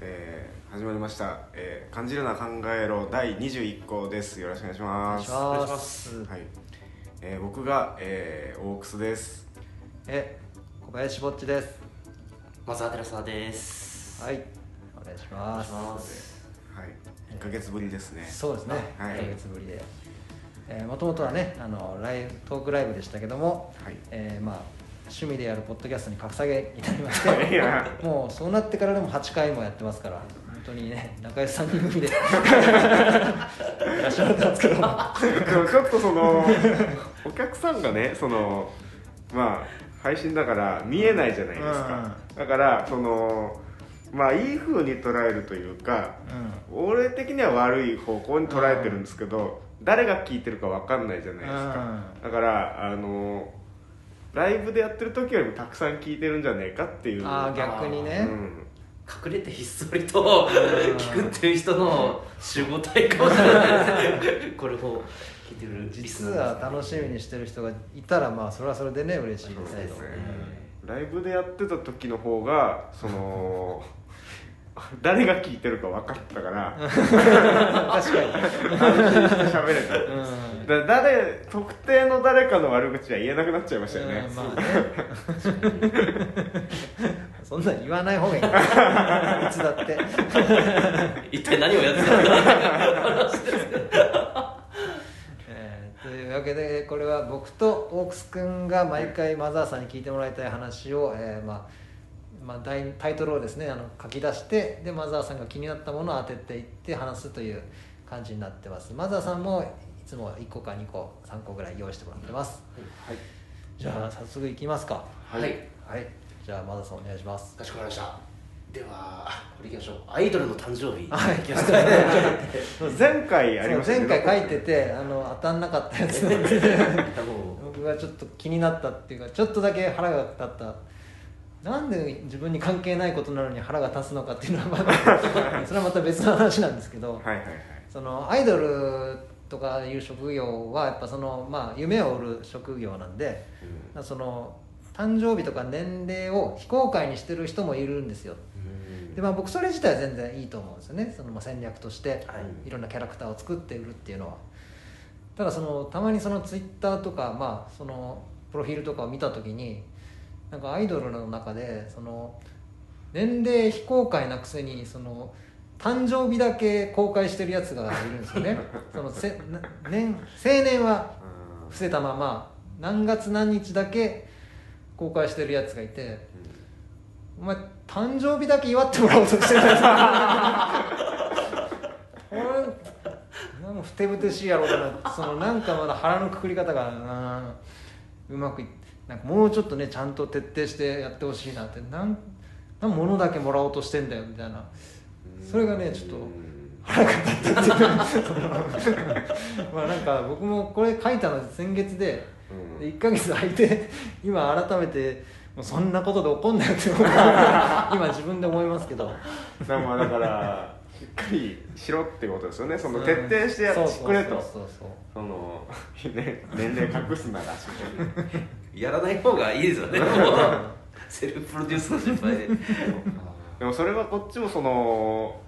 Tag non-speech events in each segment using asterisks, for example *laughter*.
えー始まりました、えー感じるな考えろ第21項です。よろしくお願いしお願ますいします。はい、えー僕が、えー、オークスです。え小林ぼっちです。松田寺澤です。はい。お願いします。はい。1ヶ月ぶりですね。そうですね、はい。1ヶ月ぶりで。もともとはねあのライブトークライブでしたけども、はい。えーまあ趣味でやるポッドキャストに格下げになりまして *laughs* もうそうなってからでも8回もやってますから本当にね仲良し3人組で。いらっしゃるんですけどちょっとそのお客さんがねそのまあ配信だから見えないじゃないですか、だからそのまあいい風に捉えるというか俺的には悪い方向に捉えてるんですけど、誰が聞いてるか分かんないじゃないですか、だからあのライブでやってる時よりもたくさん聞いてるんじゃねえかっていう。ああ逆にね、うん。隠れてひっそりと聞くっていう人の集合体かもしれない。ですね。これを聞いてるリス実ナーは楽しみにしてる人がいたらまあそれはそれでね嬉しいですけど。ね。ライブでやってた時の方がその *laughs* 誰が聞いてるか分かったから。*laughs* 確かに。安心して喋れた、うんだ誰特定の誰かの悪口は言えなくなっちゃいましたよね、うんまあね。そんなん言わない方がいい。いつだって。一体何をやってたんだえーというわけでこれは僕とオークス君が毎回マザーさんに聞いてもらいたい話を、えーまあまあ、タイタイトルをですねあの書き出してでマザーさんが気になったものを当てていって話すという感じになってますマザーさんもいつも1個か2個3個ぐらい用意してもらってますはいじゃあ早速いきますかはい。はいじゃあマザーさんお願いしますかしこまりました。では、これいきましょう。アイドルの誕生日。はいいきますかね。*laughs* 前回ありました前回書いててあの当たんなかったやつなんでも僕がちょっと気になったっていうかちょっとだけ腹が立ったなんで自分に関係ないことなのに腹が立つのかっていうのはまた *laughs* それはまた別の話なんですけど、はいはいはい。そのアイドルとかいう職業はやっぱその、まあ、夢を売る職業なんでその誕生日とか年齢を非公開にしてる人もいるんですよ。うん。で、まあ、僕それ自体は全然いいと思うんですよね。そのまあ戦略としてはい。いろんなキャラクターを作って売るっていうのは。ただそのたまにそのツイッターとか、まあ、そのプロフィールとかを見た時になんかアイドルの中でその年齢非公開なくせにその誕生日だけ公開してるやつがいるんですよね。*laughs* そのせな年青年は伏せたまま何月何日だけ公開してるやつがいてお前誕生日だけ祝ってもらおうとしてるやつこれな *laughs* んかふてぶてしいやろうな。そのなんかまだ腹のくくり方がうんうまくいなんかもうちょっとねちゃんと徹底してやってほしいなってなんなん物だけもらおうとしてんだよみたいな。それがねちょっと腹が立ったって *laughs* まあなんか僕もこれ書いたの先月でうん。で1ヶ月空いて今改めてもうそんなことで怒んなよって *laughs* 今自分で思いますけど。だからしっかりしろってことですよね。その徹底してやってくれと。そのね年齢隠すならしっかりやらない方がいいですよね。*laughs* セルフプロデュースの失敗で。でもそれはこっちもその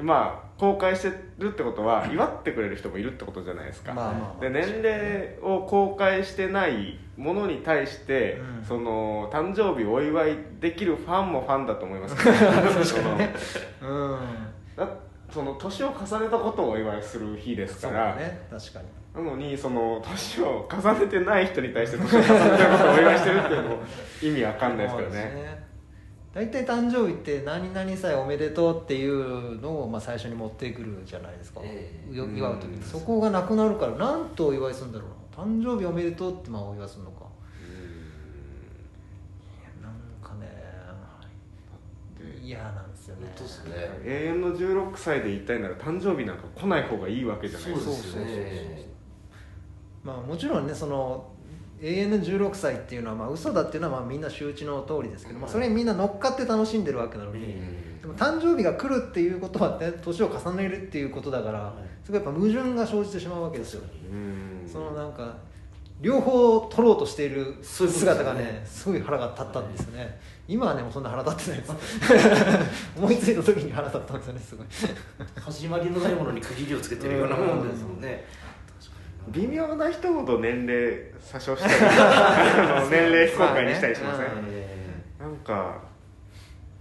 まあ公開してるってことは祝ってくれる人もいるってことじゃないですか、まあまあまあで年齢を公開してないものに対して、うん。その誕生日をお祝いできるファンもファンだと思いますけど。*laughs* そのうん。だその年を重ねたことをお祝いする日ですそうから、だね確かに。なのにその年を重ねてない人に対して年を重ねてることをお祝いしてるっていうのも意味わかんないですけどそうね。大体誕生日って何々歳おめでとうっていうのをまあ最初に持ってくるじゃないですか、ええ。よ祝う時うんにそこがなくなるから何とお祝いするんだろうな。誕生日おめでとうってまあお祝いするのか。いやなんかね嫌なんですよね。本当ですね。永遠の16歳で言いたいなら誕生日なんか来ない方がいいわけじゃないですか。そうですよね。まあもちろんねその永遠の16歳っていうのはまあ嘘だっていうのはまあみんな周知の通りですけど、まあ、それにみんな乗っかって楽しんでるわけなのに、でも誕生日が来るっていうことは、ね、年を重ねるっていうことだから、い。すごいやっぱ矛盾が生じてしまうわけですよ、うん。そのなんか両方取ろうとしている姿がね。すごい腹が立ったんですよね今はねもうそんな腹立ってないです。*laughs* 思いついた時に腹立ったんですよね。すごい始まりのないものに区切りをつけてるようなもんですもんね。微妙な人ほど年齢詐称したり *laughs* 年齢非公開にしたりしません、まあね。なんか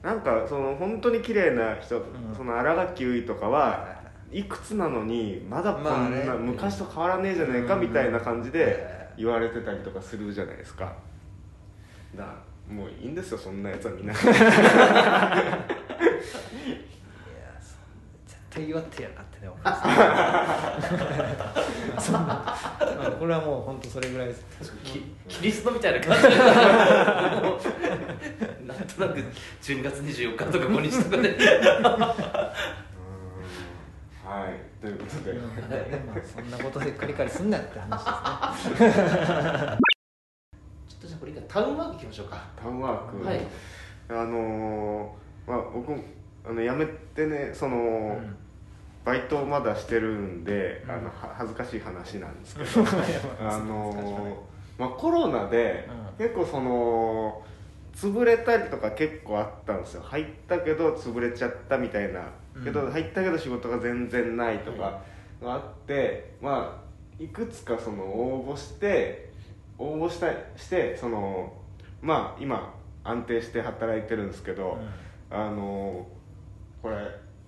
なんかその本当に綺麗な人、ん。その新垣結衣とかはい。くつなのにまだこんな、まあね昔と変わらねえじゃねえかみたいな感じうんで言われてたりとかするじゃないですか。だもういいんですよそんなやつはみんな。いやそ絶対祝ってやがってねお前そん。*laughs* なまあこれはもう本当それぐらいです。きキリストみたいな感じ。なんとなく12月24日とか5日とかで。はい。ということで、ねまあ、そんなことでカリカリすんなよって話ですねちょっとじゃあこれからタウンワークいきましょうか。タウンワーク、はい。あのーまあ僕あの辞めてねその、うん。バイトをまだしてるんで、うん。あのは恥ずかしい話なんですけど。*laughs* あのーまあ、コロナで、う結構その潰れたりとか結構あったんですよ。入ったけど潰れちゃったみたいな、うん。けど入ったけど仕事が全然ないとかがあって、まあいくつかその応募して応募したしてそのまあ今安定して働いてるんですけど、あのこれ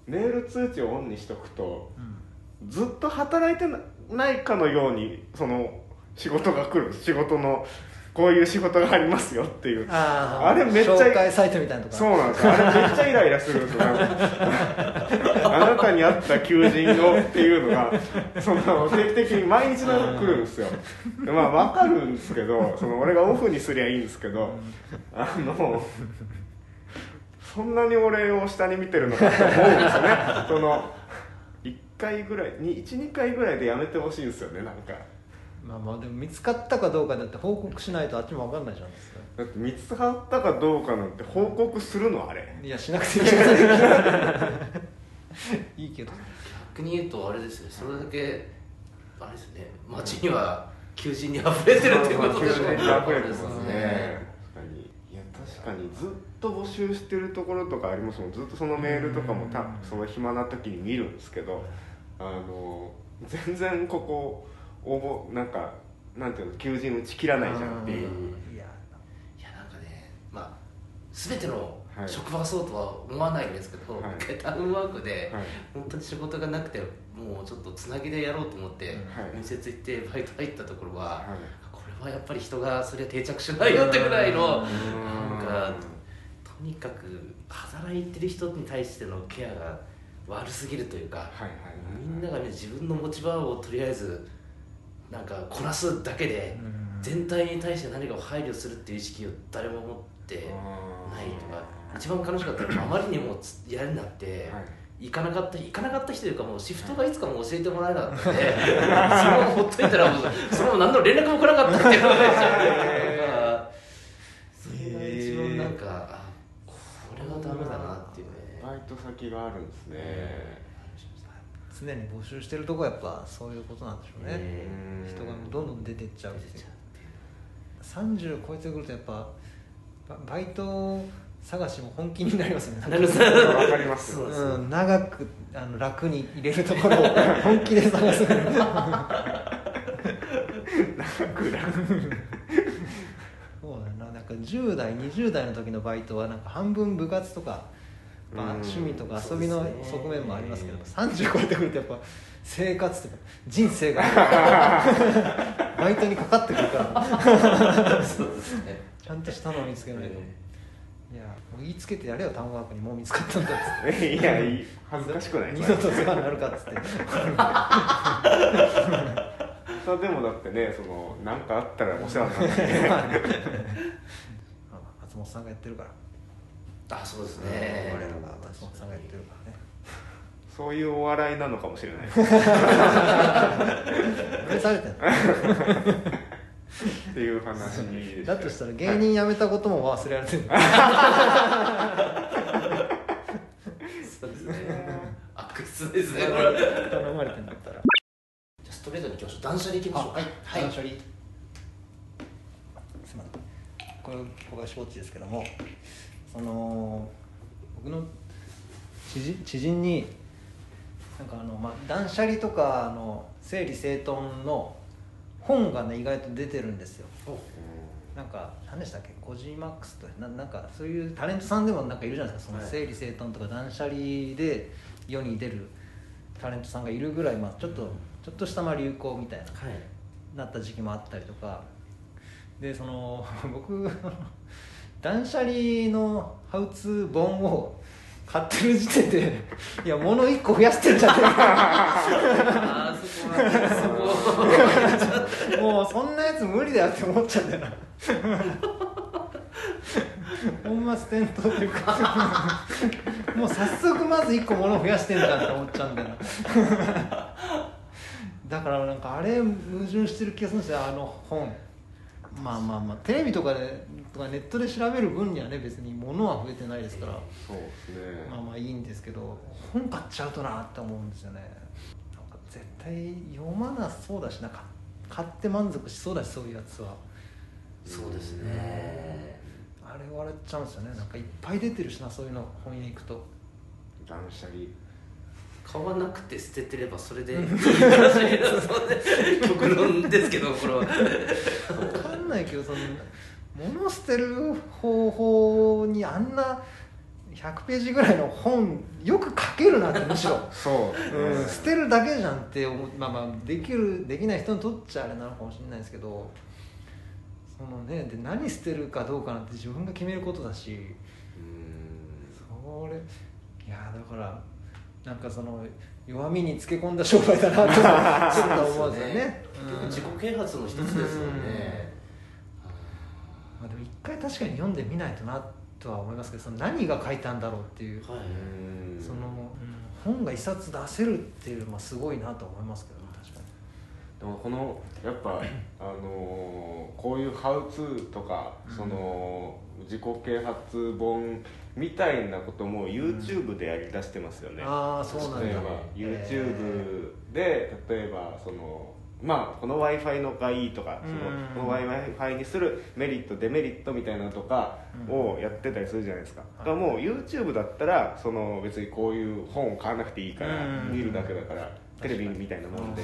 メール通知をオンにしとくとうん。ずっと働いてなないかのようにその仕事が来る仕事のこういう仕事がありますよっていう。あれめっちゃ紹介サイトみたいなとかそうなんですよ。あれめっちゃイライラするんですよなんか。*laughs* あなたに合った求人をっていうのがその定期的に毎日のように来るんですよ。でまあ分かるんですけどその俺がオフにすりゃいいんですけどあのそんなに俺を下に見てるのかと思うんですよね。その1回ぐらい12回ぐらいでやめてほしいんですよねなんかまあまあでも見つかったかどうかだって報告しないとあっちも分かんないじゃないですか。だって見つかったかどうかなんて報告するのあれ。いやしなくていいじゃないいいけど逆に言うとあれですよそれだけあれですね。街には求人に溢れてるっていうことでしょ求人に。溢れてますね確かに。いや確かに。ずっと募集してるところとかありますもんずっとそのメールとかもたうんその暇な時に。見るんですけどあの全然ここ応募なんかなんていうの求人打ち切らないじゃんっていう。いやいやなんかねまあ全てのはい。職場がそうとは思わないんですけど、はい。一回タウンワークではい。本当に仕事がなくてもうちょっとつなぎでやろうと思って、うんはい。面接行ってバイト入ったところは、はい。これはやっぱり人がそれは定着しないよってぐらいのうん。なんかとにかく働いてる人に対してのケアが悪すぎるというか、はいはい。みんながね自分の持ち場をとりあえずなんかこなすだけで、うん。全体に対して何かを配慮するっていう意識を誰も持ってないとか一番悲しかったのはあまりにもつ嫌になって、はい。行かなかった行かなかった人というかもうシフトがいつかも教えてもらえなかったんでそのままほっといたらもうそのまま何の連絡も来なかったっていうのがねだからそれが一番なんか、あこれはダメだなっていうね。バイト先があるんですね常に募集してるとこはやっぱそういうことなんでしょうね、ね人がどんどん出てっちゃうっていう。出てっちゃ30超えてくるとやっぱババイト探しも本気になりますよね。*laughs* なるほどわかります。そううん、長くあの楽に入れるところを *laughs* 本気で探すそうだな。なんか10代20代の時のバイトはなんか半分部活とか、まあ、うん。趣味とか遊びの側面もありますけど、30超えてくるとやっぱ生活とか人生が *laughs* バイトにかかってくるから。そうですね。ちゃんとしたのを見つけないと、えいやもう言いつけてやれよタウンワークにもう見つかったんだっつって。*laughs* いやいい。恥ずかしくない。二度と世話になるかっつって。*laughs* そうでもだってねその何かあったらお世話になってね。まあ松本さんがやってるからあそうですね。我らが松本さんがやってるからね。そういうお笑いなのかもしれない。これされてっていう話でだとしたら芸人辞めたことも忘れられてる。そうですね。悪質ですね。頼まれてんだったら。あストレートに行きましょう断捨離行きましょうはい。はい。断捨離。これ小林コーチですけどもその僕の知人知人になんかあの、まあ、断捨離とかあの整理整頓の本がね意外と出てるんですよ。なんか何でしたっけ？コジマックスとななんかそういうタレントさんでもなんかいるじゃないですか。その整理整頓とか断捨離で世に出るタレントさんがいるぐらい、まあ、ちょっとちょっとしたまあ流行みたいなはい。なった時期もあったりとか。でその *laughs* 僕断捨離のハウツー本を買ってる時点でいや物1個増やしてるじゃんあーそこなんだそこもうそんなやつ無理だよって思っちゃうんだよな。本末転倒っていうか。もう早速まず1個物増やしてんじゃんって思っちゃうんだよな。だからなんかあれ矛盾してる気がするんですよあの本まあまあまあテレビとかでとかネットで調べる分にはね別に物は増えてないですから。そうですね。まあまあいいんですけど本買っちゃうとなって思うんですよね。なんか絶対読まなそうだしなか買って満足しそうだしそういうやつは。そうですね。あれ笑っちゃうんですよね。なんかいっぱい出てるしなそういうの本屋行くと。断捨離買わなくて捨ててればそれでいい。話になるそうね極論ですけどこれは。分かんないけどその物捨てる方法にあんな100ページぐらいの本よく書けるなってむしろ、そううん、捨てるだけじゃんって思う。まあまあできるできない人にとっちゃあれなのかもしれないですけどそのねで何捨てるかどうかなんて自分が決めることだし。うん。それいやだからなんかその弱みにつけ込んだ商売だなとちょっと思うんですよね。うん結局自己啓発の一つですよね。まあ、でも一回確かに読んでみないとなとは思いますけどその何が書いたんだろうっていう、はい。うん。その、本が一冊出せるっていうのはすごいなと思いますけどね確かに。でもこのやっぱあのーこういうハウツーとか、うん。その自己啓発本みたいなことも YouTube でやりだしてますよね、ああそうなんだ。例えば YouTube で例えばそのまあこの w i f i のがいいとかそのうん。この w i f i にするメリットデメリットみたいなのとかをやってたりするじゃないですか、だからもう YouTube だったらその別にこういう本を買わなくていいからうん。見るだけだからテレビみたいなもんで。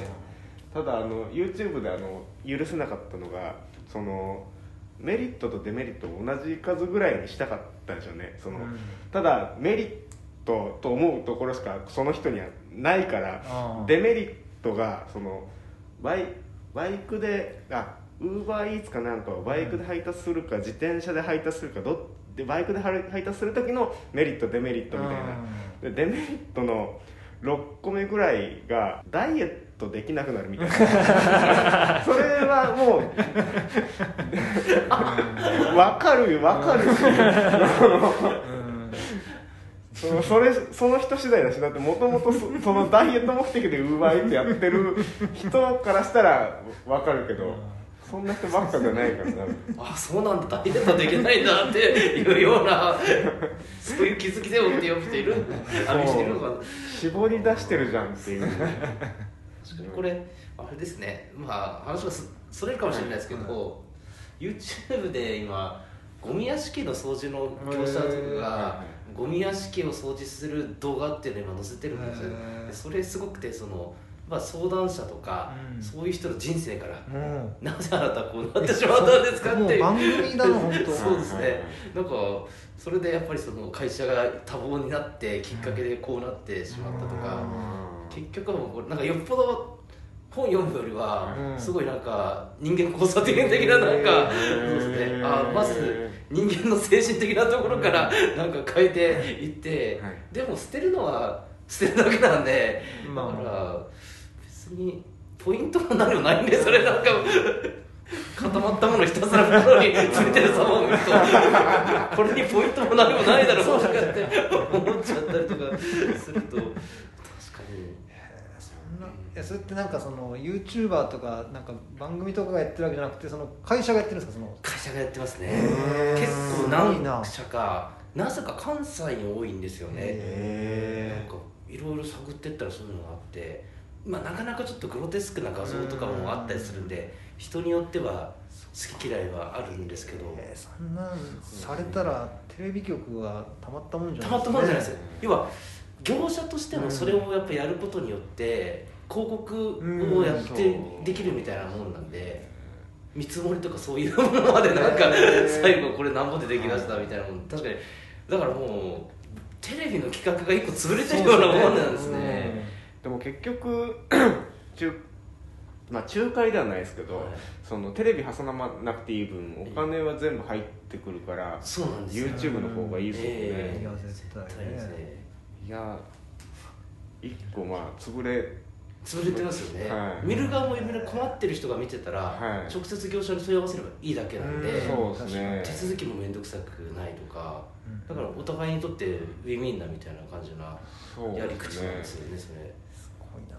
ただあの YouTube であの許せなかったのがそのメリットとデメリットを同じ数ぐらいにしたかったんでしょうね。その、うん。ただメリットと思うところしかその人にはないからデメリットがそのバイバイクであウーバーイーツかなんかをバイクで配達するか自転車で配達するかどっでバイクで配達する時のメリットデメリットみたいな。でデメリットの6個目ぐらいがダイエットできなくなるみたいな。*laughs* それはもう分かるよ分かる。しうん。そのそれその人次第だしだってもともとそのダイエット目的でウーバーイーツやってる人からしたら分かるけどそんな人ばっかじゃないからなあそうなんだ。ダイエットできないんだっていうようなそういう気づきでもっていう人いる？ある人いるのかな？絞り出してるじゃんっていう。確かに。これあれですね。まあ話がすそれるかもしれないですけど、YouTube で今ゴミ屋敷の掃除の業者はいがはゴミ屋敷を掃除する動画っていうのを今載せてるんですよ。それすごくてその、まあ、相談者とか、うん。そういう人の人生からもなぜあなたはこうなってしまったんですかっていう。番組だな *laughs* 本当。そうですね。なんかそれでやっぱりその会社が多忙になってきっかけでこうなってしまったとか、結局はもうこれなんかよっぽど本読むよりはうん。すごいなんか人間交差点的ななんかそうですね。あまず人間の精神的なところからなんか変えていってはい。でも捨てるのは捨てるだけなんでまあ。だから別にポイントも何もないんでそれなんか固まったものをひたすら袋に詰めてる様を見るとこれにポイントも何もないだろうとかって思っちゃったりとかすると確かに。そんないやそれってなんかその YouTuber とかなんか番組とかがやってるわけじゃなくてその会社がやってるんですかその？会社がやってますね。結構何な社かなぜか関西に多いんですよね。へなんかいろいろ探ってったらそういうのがあってまあなかなかちょっとグロテスクな画像とかもあったりするんで人によっては好き嫌いはあるんですけど、えーそんなんされたらテレビ局はたまったもんじゃたまないったもんじゃないですよ。要は業者としてもそれをやっぱやることによって広告をやってう。んできるみたいなもんなんで見積もりとかそういうものまでなんかへー最後これなんぼでできだしたみたいなもん。確かに。だからもうテレビの企画が一個潰れてるようなもんなんですねでも結局 *clears throat* 中まあ仲介ではないですけど、はい。そのテレビ挟まなくていい分お金は全部入ってくるから、そうなんですよ。YouTube の方がいいですよね、ええ。いや絶対ね。ですねいや一個まあ潰れ潰れてますよね、はい。見る側もみんな困ってる人が見てたら、はい。直接業者に問い合わせればいいだけなんで、うんそうですね。手続きも面倒くさくないとかうん。だからお互いにとってウィンウィンなみたいな感じなやり口なんですよねそれすごいな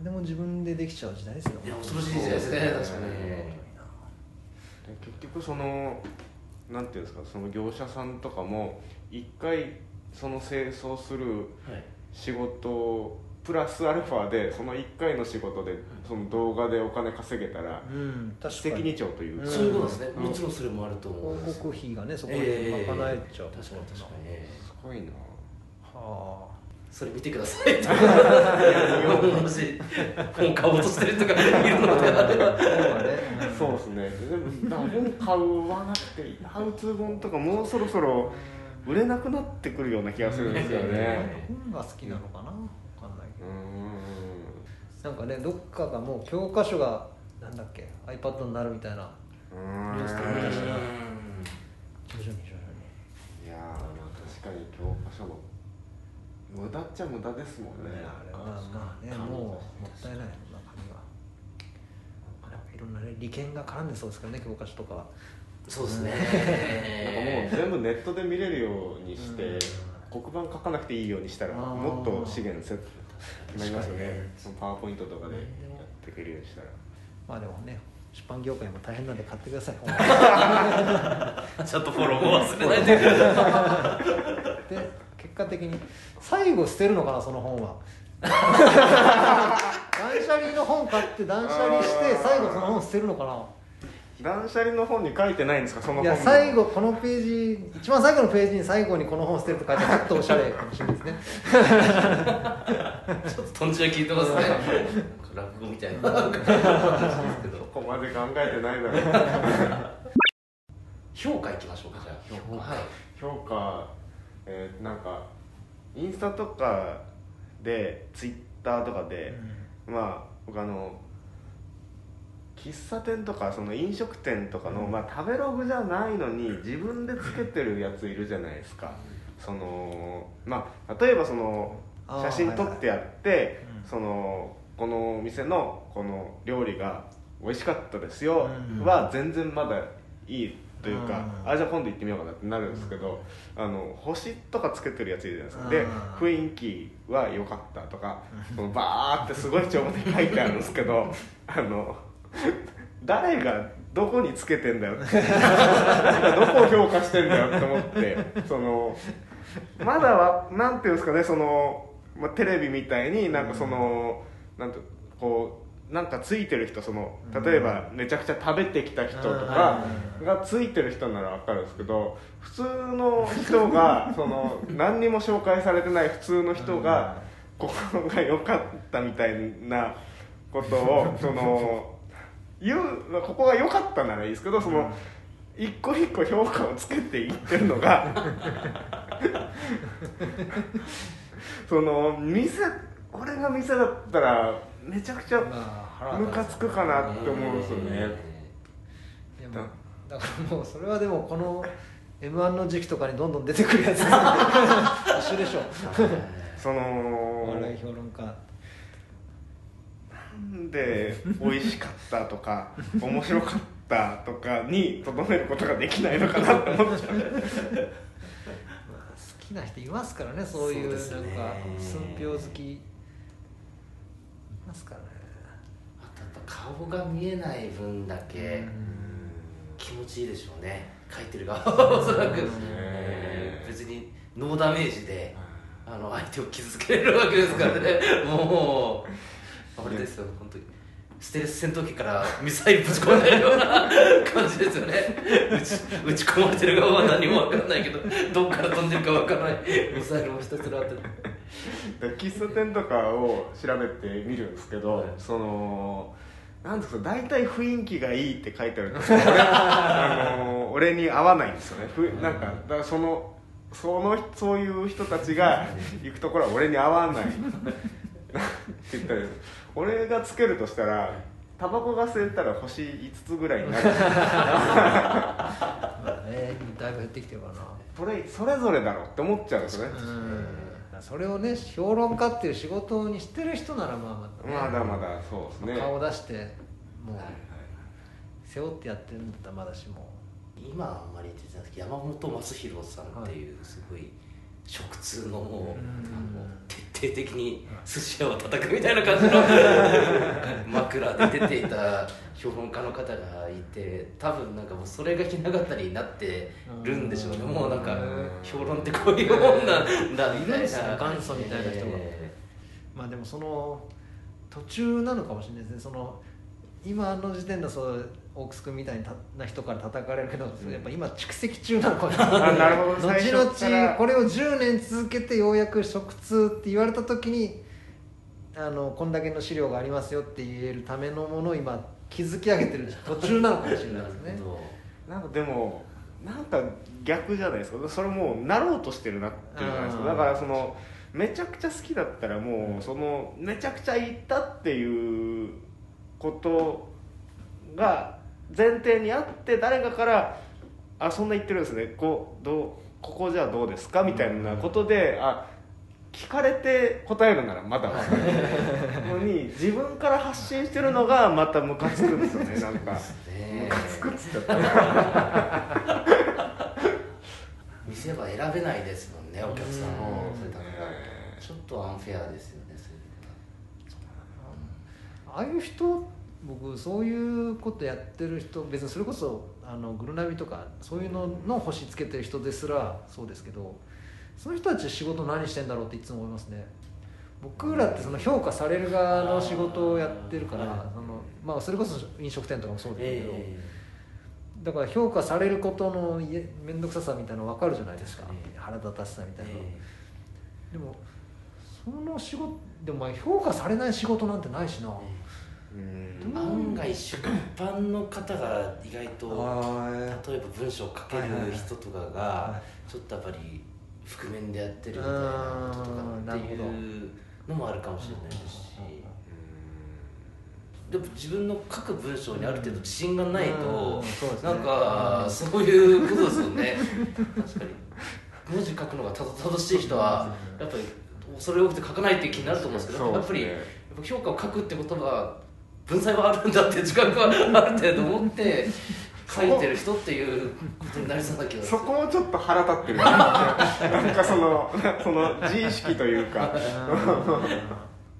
何でも自分でできちゃう時代ですよ。いや恐ろしい時代ですね確かに。で結局そのなんていうんですかその業者さんとかも一回その清掃するはい。仕事プラスアルファでその1回の仕事でその動画でお金稼げたらうん。確か一石二に鳥というか、うんそういうことですね。うん。もちろんそれもあると思います。広告費がねそこでええ。賄えちゃう、確かに確かに。ねすごいな。はそれ見てください。もし本買おうとしてる人がいるのであれば。あそうですね。でも本買うはなくてハウツー本とかもうそろそろ売れなくなってくるような気がするんですよね。本が好きなのかな？わかんないけうど。なんかねどっかがもう教科書がなんだっけ iPad になるみたいな。ニュースとか見たしな。徐々に徐々に。いやーまあ確かに教科書の無駄っちゃ無駄ですもんねあれは。まあねもうもったいない中身はなんか。いろんなね利権が絡んでそうですからね教科書とかは。そうですね。なんかもう全部ネットで見れるようにしてうん。黒板書かなくていいようにしたらもっと資源せ決まりますよね。ね。そのパワーポイントとかでやっていけるようにしたら。まあでもね出版業界も大変なんで買ってください本 *laughs* ちょっとフォローも忘れない。で結果的に最後捨てるのかなその本は。*laughs* 断捨離の本買って断捨離して最後その本捨てるのかな。断捨離の本に書いてないんですかその本いや最後このページ一番最後のページに最後にこの本捨てると書いてちょっとおしゃれかもしれないですね。*laughs* ちょっととんちが聞いてますね。落語みたいな。感じですけどここまで考えてないだろう。*laughs* 評価いきましょうかじゃあ。評価。はい。評価えーなんかインスタとかでツイッターとかで、まあ僕あの喫茶店とかその飲食店とかの、うん。まあ、食べログじゃないのに自分でつけてるやついるじゃないですか。そのまあ例えばその写真撮ってやって、はいはいそのこのお店のこの料理が美味しかったですようん。は全然まだいいというか、うん。あじゃあ今度行ってみようかなってなるんですけど、あの星とかつけてるやついるじゃないですか、でうん。雰囲気は良かったとか、そのバーってすごい帳簿で書いてあるんですけど *laughs* あの誰がどこにつけてんだよってどこを評価してんだよって思ってそのまだはなんていうんですかねその、まあ、テレビみたいになんかその、なんてこうなんかついてる人その例えばめちゃくちゃ食べてきた人とかがついてる人なら分かるんですけど普通の人が *laughs* その何にも紹介されてない普通の人がここが良かったみたいなことをその言うここが良かったならいいですけどその一個一個評価をつけていってるのが *laughs* その店俺が店だったらめちゃくちゃまあ腹ムカつつくかなって思うんですよね。いやもうだからもうそれはでもこの m 1の時期とかにどんどん出てくるやつ *laughs* 一緒でしょ。その笑い評論家。なんで美味しかったとか *laughs* 面白かったとかにとどめることができないのかなって思っちゃう。*laughs* まあ、好きな人いますからねそういうなんか寸評好きいますからね。あとやっぱ顔が見えない分だけ気持ちいいでしょうね。書いてる側。はおそらく、うんえー。別にノーダメージであの相手を傷つけれるわけですからね。*laughs* もうあれですよ。本当に。ステルス戦闘機から *laughs* ミサイルぶち込んでるような感じですよね。撃ち込まれてる側は何も分かんないけどどっから飛んでるか分からない。ミサイルもひたすらあって。で喫茶店とかを調べてみるんですけど、はい。そのなんですか大体雰囲気がいいって書いてあるんですけど俺あの俺に合わないんですよね。ふなんかだそのそのそういう人たちが行くところは俺に合わない。って言ったら俺がつけるとしたらタバコが吸えたら星5つぐらいになる。*laughs* まあねだいぶ減ってきてるからな。それそれぞれだろうって思っちゃうんですよねうんそれをね評論家っていう仕事にしてる人ならまあまだ、ね、まだまだそうですね。顔出してもう背負ってやってるんだったらまだしも。今あんまり出てないですけど山本昌弘さんっていうすごい食通のもう、うん。徹底的に寿司屋を叩くみたいな感じの *laughs* 枕で出ていた評論家の方がいて多分なんかもうそれがひな形になってるんでしょうね。うん。もうなんかうん評論ってこういうもんなんだみたいな。元祖みたいな人が。えまあでもその途中なのかもしれないですね。その今の時点でそうオークス君みたいたな人から叩かれるけど、やっぱ今蓄積中なのかな。なるほど。*laughs* 最後々これを10年続けてようやく食通って言われた時にあのこんだけの資料がありますよって言えるためのものを今築き上げてる *laughs* 途中なのかもしれないですね。なんかでもなんか逆じゃないですか。それもうなろうとしてるなっていうじゃないですか。うんだからそのめちゃくちゃ好きだったらもうそのめちゃくちゃ言ったっていうことが前提にあって誰かから「あそんな言ってるんですね。こうどうここじゃあどうですか?」みたいなことであ聞かれて答えるならまだ分かる。*laughs* のに自分から発信してるのがまたムカつくんですよね。なんか。ね。ムカつくっつっちゃった。店は選べないですもんねお客さんもうんそれだからちょっとアンフェアですよねそういうああいう人僕そういうことやってる人別にそれこそあのグルナビとかそういうのの星つけてる人ですらそうですけどその人たち仕事何してんだろうっていつも思いますね。僕らってその評価される側の仕事をやってるからその、まあ、それこそ飲食店とかもそうですけど、えだから評価されることの面倒くささみたいなの分かるじゃないですか。確かに。腹立たしさみたいなの、えでもその仕事でもまあ評価されない仕事なんてないしな、うん案外出版の方が意外と例えば文章を書ける人とかはがちょっとやっぱり覆面でやってるみたいなこととかうんっていうのもあるかもしれないですし。でも自分の書く文章にある程度自信がないとなんかそういうことですよね。確かに。文字書くのがたど正しい人はやっぱりそれを多くて書かないっていう気になると思うんですけどやっぱり評価を書くってことは文才はあるんだって自覚はある程度持って書いてる人っていうことになりそうな気がするそこもちょっと腹立ってるなんかそのその自意識というか。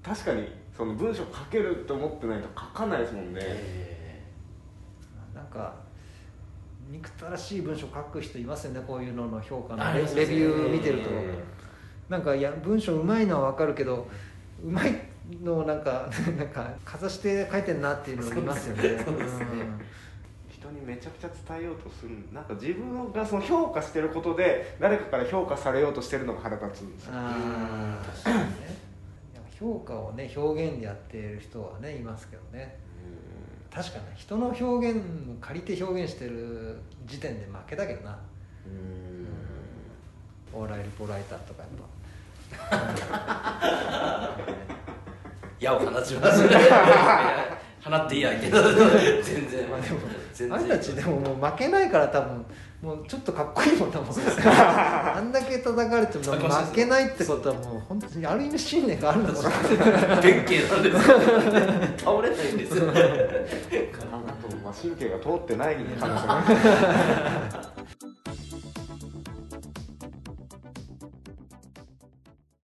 確かにその文章書けると思ってないと書かないですもんね、えなんか憎たらしい文章書く人いますよねこういうのの評価あのレビュー見てると、えなんかいや文章うまいのは分かるけどうまいのをなんか *laughs* なんかかざして書いてんなっていうのがいますよね。そうです。ね人にめちゃくちゃ伝えようとする。なんか自分がその評価してることで誰かから評価されようとしてるのが腹立つんですよ。あ確かにね。評価をね表現でやってる人はねいますけどね。確かに人の表現を借りて表現してる時点で負けだけどな。うん。お笑いリポライターとかやっ *laughs* 矢を放ちます。*laughs* 放っていい相手だ全然。ぱまあでも全然。あんたちでももう負けないから多分もうちょっとかっこいいもんだもん。*laughs* あんだけ叩かれても負けないってことはもう本当にある意味信念があるんだもん。弁慶なんですよ。*laughs* 倒れないんですよ。あと、まあ、神経が通ってない